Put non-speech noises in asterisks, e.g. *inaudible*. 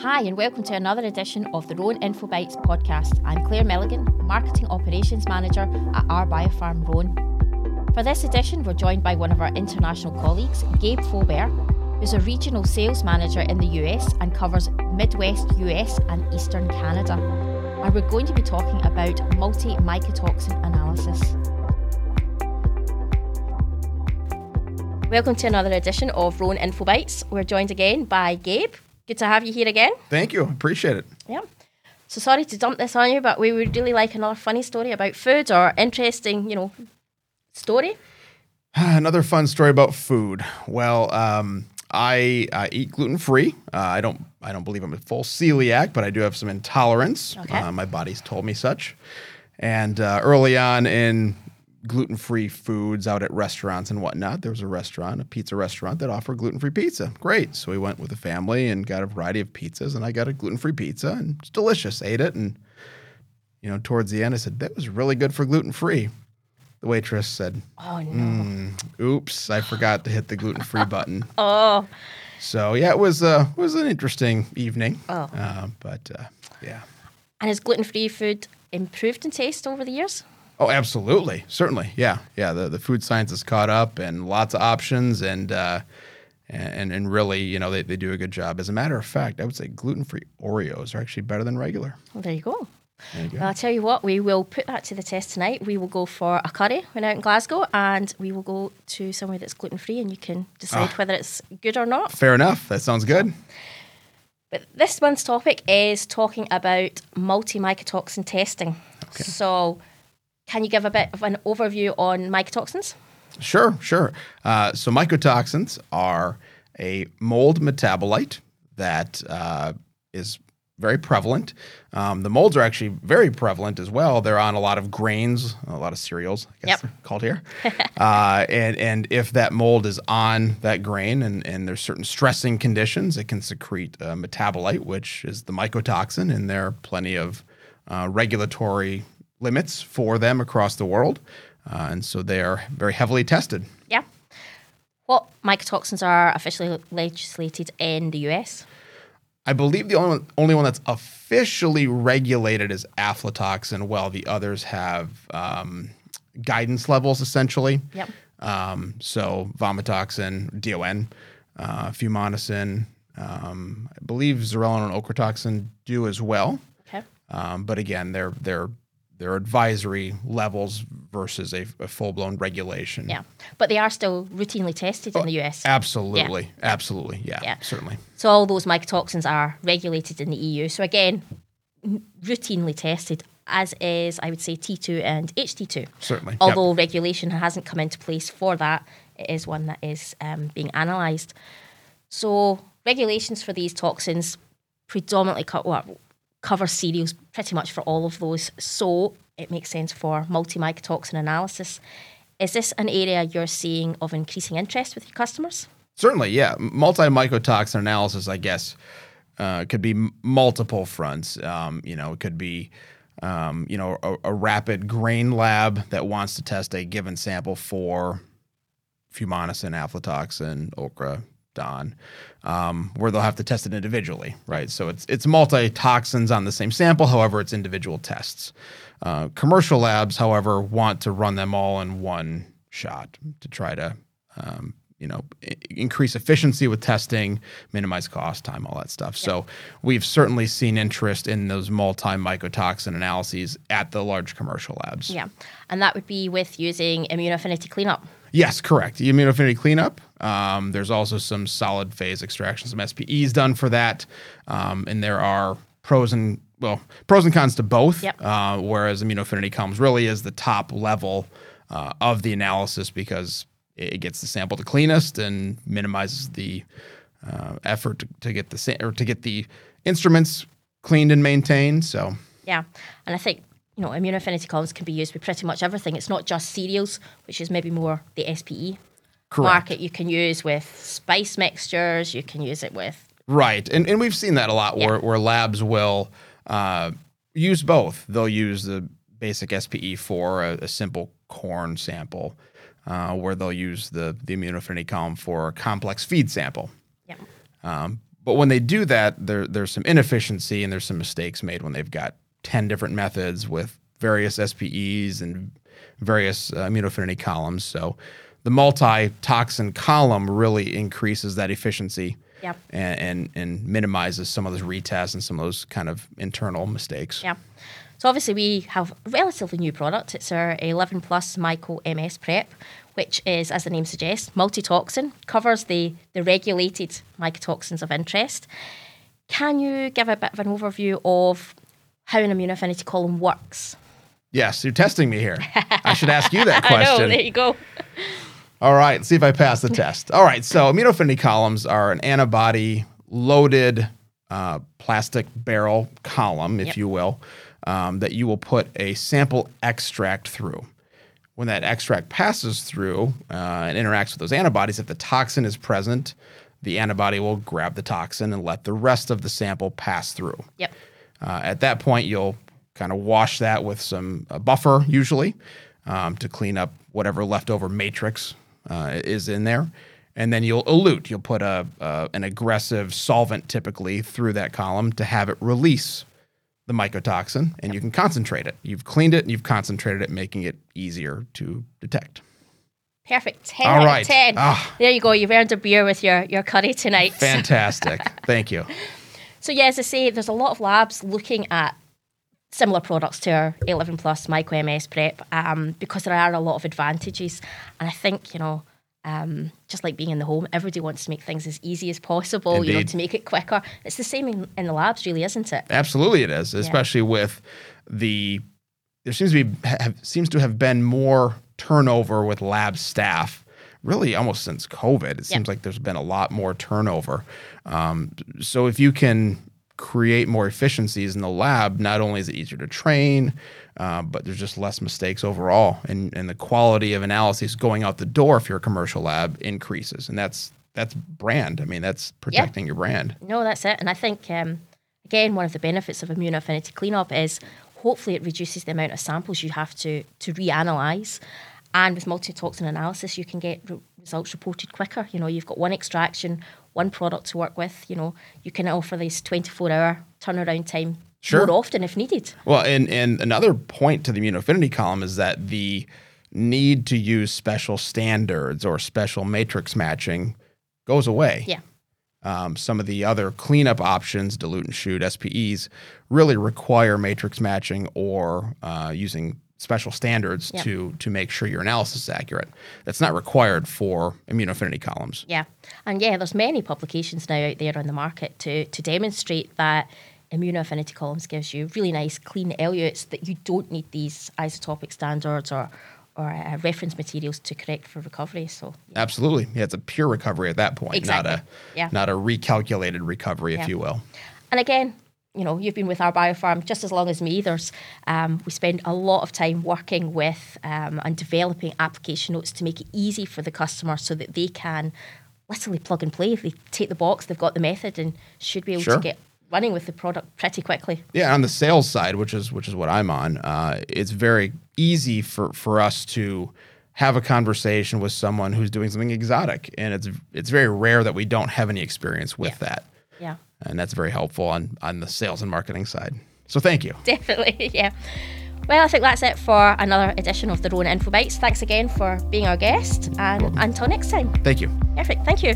Hi, and welcome to another edition of the Rhône InfoBytes podcast. I'm Claire Milligan, Marketing Operations Manager at R-Biopharm Rhône. For this edition, we're joined by one of our international colleagues, Gabe Faubert, who's a regional sales manager in the US and covers Midwest US and Eastern Canada. And we're going to be talking about multi mycotoxin analysis. Welcome to another edition of Rhône InfoBytes. We're joined again by Gabe. Good to have you here again. Thank you. Appreciate it. Yeah. So sorry to dump this on you, but we would really like another funny story about food or interesting, you know, story. *sighs* Another fun story about food. Well, um, I, I eat gluten free. Uh, I don't I don't believe I'm a full celiac, but I do have some intolerance. Okay. Uh, my body's told me such. And uh, early on in gluten free foods out at restaurants and whatnot, there was a restaurant, a pizza restaurant that offered gluten free pizza. Great. So we went with the family and got a variety of pizzas, and I got a gluten free pizza, and it's delicious. Ate it, and you know, towards the end, I said that was really good for gluten free. The waitress said, Oh no. Mm, oops, I forgot to hit the gluten free *laughs* button. Oh. So yeah, it was uh, it was an interesting evening. Oh. Uh, but uh, yeah. And has gluten free food improved in taste over the years? Oh, absolutely, certainly, yeah, yeah. The the food science has caught up, and lots of options, and uh, and and really, you know, they, they do a good job. As a matter of fact, I would say gluten free Oreos are actually better than regular. Well, there you go. There you go. Well, I'll tell you what, we will put that to the test tonight. We will go for a curry when out in Glasgow and we will go to somewhere that's gluten free and you can decide Ah. whether it's good or not. Fair enough. That sounds good. But this month's topic is talking about multi mycotoxin testing. Okay. So, can you give a bit of an overview on mycotoxins? Sure, sure. Uh, so mycotoxins are a mold metabolite that uh, is very prevalent. Um, the molds are actually very prevalent as well. They're on a lot of grains, a lot of cereals, I guess Yep. they're called here. *laughs* uh, and and if that mold is on that grain and, and there's certain stressing conditions, it can secrete a metabolite, which is the mycotoxin, and there are plenty of uh, regulatory limits for them across the world. Uh, and so they are very heavily tested. Yeah. What mycotoxins are officially legislated in the US? I believe the only one, only one that's officially regulated is aflatoxin, while the others have um, guidance levels essentially. Yep. Um, so vomitoxin, DON, uh, fumonisin, um, I believe zearalenone and ochratoxin do as well. Okay. Um, but again, they're they're they're advisory levels versus a, a full blown regulation. Yeah. But they are still routinely tested in the US. Absolutely, absolutely, yeah, Yeah. certainly. So all those mycotoxins are regulated in the EU. So again, routinely tested, as is I would say T2 and HT2. Certainly. Yep. Although regulation hasn't come into place for that, it is one that is um, being analysed. So regulations for these toxins predominantly co- well, cover cereals pretty much for all of those. So it makes sense for multi-mycotoxin analysis. Is this an area you're seeing of increasing interest with your customers? Certainly, yeah. Multi mycotoxin analysis, I guess, uh, could be m- multiple fronts. Um, you know, it could be, um, you know, a, a rapid grain lab that wants to test a given sample for fumonisin, aflatoxin, okra, DON, um, where they'll have to test it individually, right? So it's it's multi toxins on the same sample. However, it's individual tests. Uh, commercial labs, however, want to run them all in one shot to try to um, you know i- increase efficiency with testing minimize cost time all that stuff so we've certainly seen interest in those multi mycotoxin analyses at the large commercial labs Yeah, and that would be with using immunoaffinity cleanup. Yes correct the immunoaffinity cleanup um, there's also some solid phase extraction some spe's done for that um, and there are pros and well pros and cons to both Yep. uh, whereas immunoaffinity comes really is the top level uh, of the analysis because it gets the sample the cleanest and minimizes the uh, effort to, to get the sa- or to get the instruments cleaned and maintained. So Yeah, and I think you know immunoaffinity columns can be used with pretty much everything. It's not just cereals, which is maybe more the SPE correct, market. You can use with spice mixtures. You can use it with right, and and we've seen that a lot Yeah. where where labs will uh, use both. They'll use the basic SPE for a, a simple corn sample, uh, where they'll use the the immunoaffinity column for a complex feed sample. yeah, Um, But when they do that, there, there's some inefficiency and there's some mistakes made when they've got 10 different methods with various SPEs and various uh, immunoaffinity columns. So the multi toxin column really increases that efficiency Yep. and, and, and minimizes some of those retests and some of those kind of internal mistakes. Yeah. So obviously we have a relatively new product. It's our 11 plus Myco MS Prep, which is, as the name suggests, multi-toxin, covers the, the regulated mycotoxins of interest. Can you give a bit of an overview of how an immunoaffinity column works? Yes, you're testing me here. I should ask you that *laughs* I question. know, there you go. All right, see if I pass the test. All right, so immunoaffinity columns are an antibody loaded uh, plastic barrel column, if Yep. you will, um, that you will put a sample extract through. When that extract passes through uh, and interacts with those antibodies, if the toxin is present, the antibody will grab the toxin and let the rest of the sample pass through. Yep. Uh, at that point, you'll kind of wash that with some uh, buffer, usually, um, to clean up whatever leftover matrix uh, is in there. And then you'll elute. You'll put a, uh, an aggressive solvent typically through that column to have it release the mycotoxin, and you can concentrate it. You've cleaned it and you've concentrated it, making it easier to detect. Perfect. 10 All right. of 10. Ah. There you go. You've earned a beer with your, your curry tonight. *laughs* Fantastic. Thank you. So yeah, as I say, there's a lot of labs looking at similar products to our 11 plus Myco MS Prep um, because there are a lot of advantages. And I think, you know, um, just like being in the home, everybody wants to make things as easy as possible, you know, to make it quicker. It's the same in, in the labs, really, isn't it? Absolutely, it is, especially with the. There seems to be have, seems to have been more turnover with lab staff. Really, almost since COVID, it seems like there's been a lot more turnover. Um, so if you can create more efficiencies in the lab, not only is it easier to train, uh, but there's just less mistakes overall, and and the quality of analyses going out the door if you're a commercial lab increases, and that's that's brand. I mean, that's protecting your brand. No, that's it. And I think, um, again, one of the benefits of immunoaffinity cleanup is hopefully it reduces the amount of samples you have to, to reanalyze. And with multi-toxin analysis, you can get re- results reported quicker. You know, you've got one extraction, one product to work with. You know, you can offer this 24-hour turnaround time Sure. more often if needed. Well, and and another point to the immunoaffinity column is that the need to use special standards or special matrix matching goes away. Yeah. Um, some of the other cleanup options, dilute and shoot SPEs, really require matrix matching or uh, using special standards Yep. to to make sure your analysis is accurate. That's not required for immunoaffinity columns. Yeah, and yeah, there's many publications now out there on the market to to demonstrate that immunoaffinity columns gives you really nice clean elutes that you don't need these isotopic standards or or uh, reference materials to correct for recovery. So Absolutely, yeah, it's a pure recovery at that point, Exactly. not a Yeah. not a recalculated recovery, if Yeah. you will. And again, you know, you've been with R-Biopharm just as long as me. There's, um, we spend a lot of time working with um, and developing application notes to make it easy for the customer so that they can literally plug and play. If they take the box, they've got the method, and should be able Sure. to get running with the product pretty quickly. Yeah, on the sales side, which is which is what I'm on, uh, it's very easy for for us to have a conversation with someone who's doing something exotic, and it's it's very rare that we don't have any experience with Yeah. that, Yeah, and that's very helpful on on the sales and marketing side. So thank you. *laughs* definitely. Yeah. Well, I think that's it for another edition of the Rhône Info Bites. Thanks again for being our guest, and until next time. Thank you. Perfect. Thank you.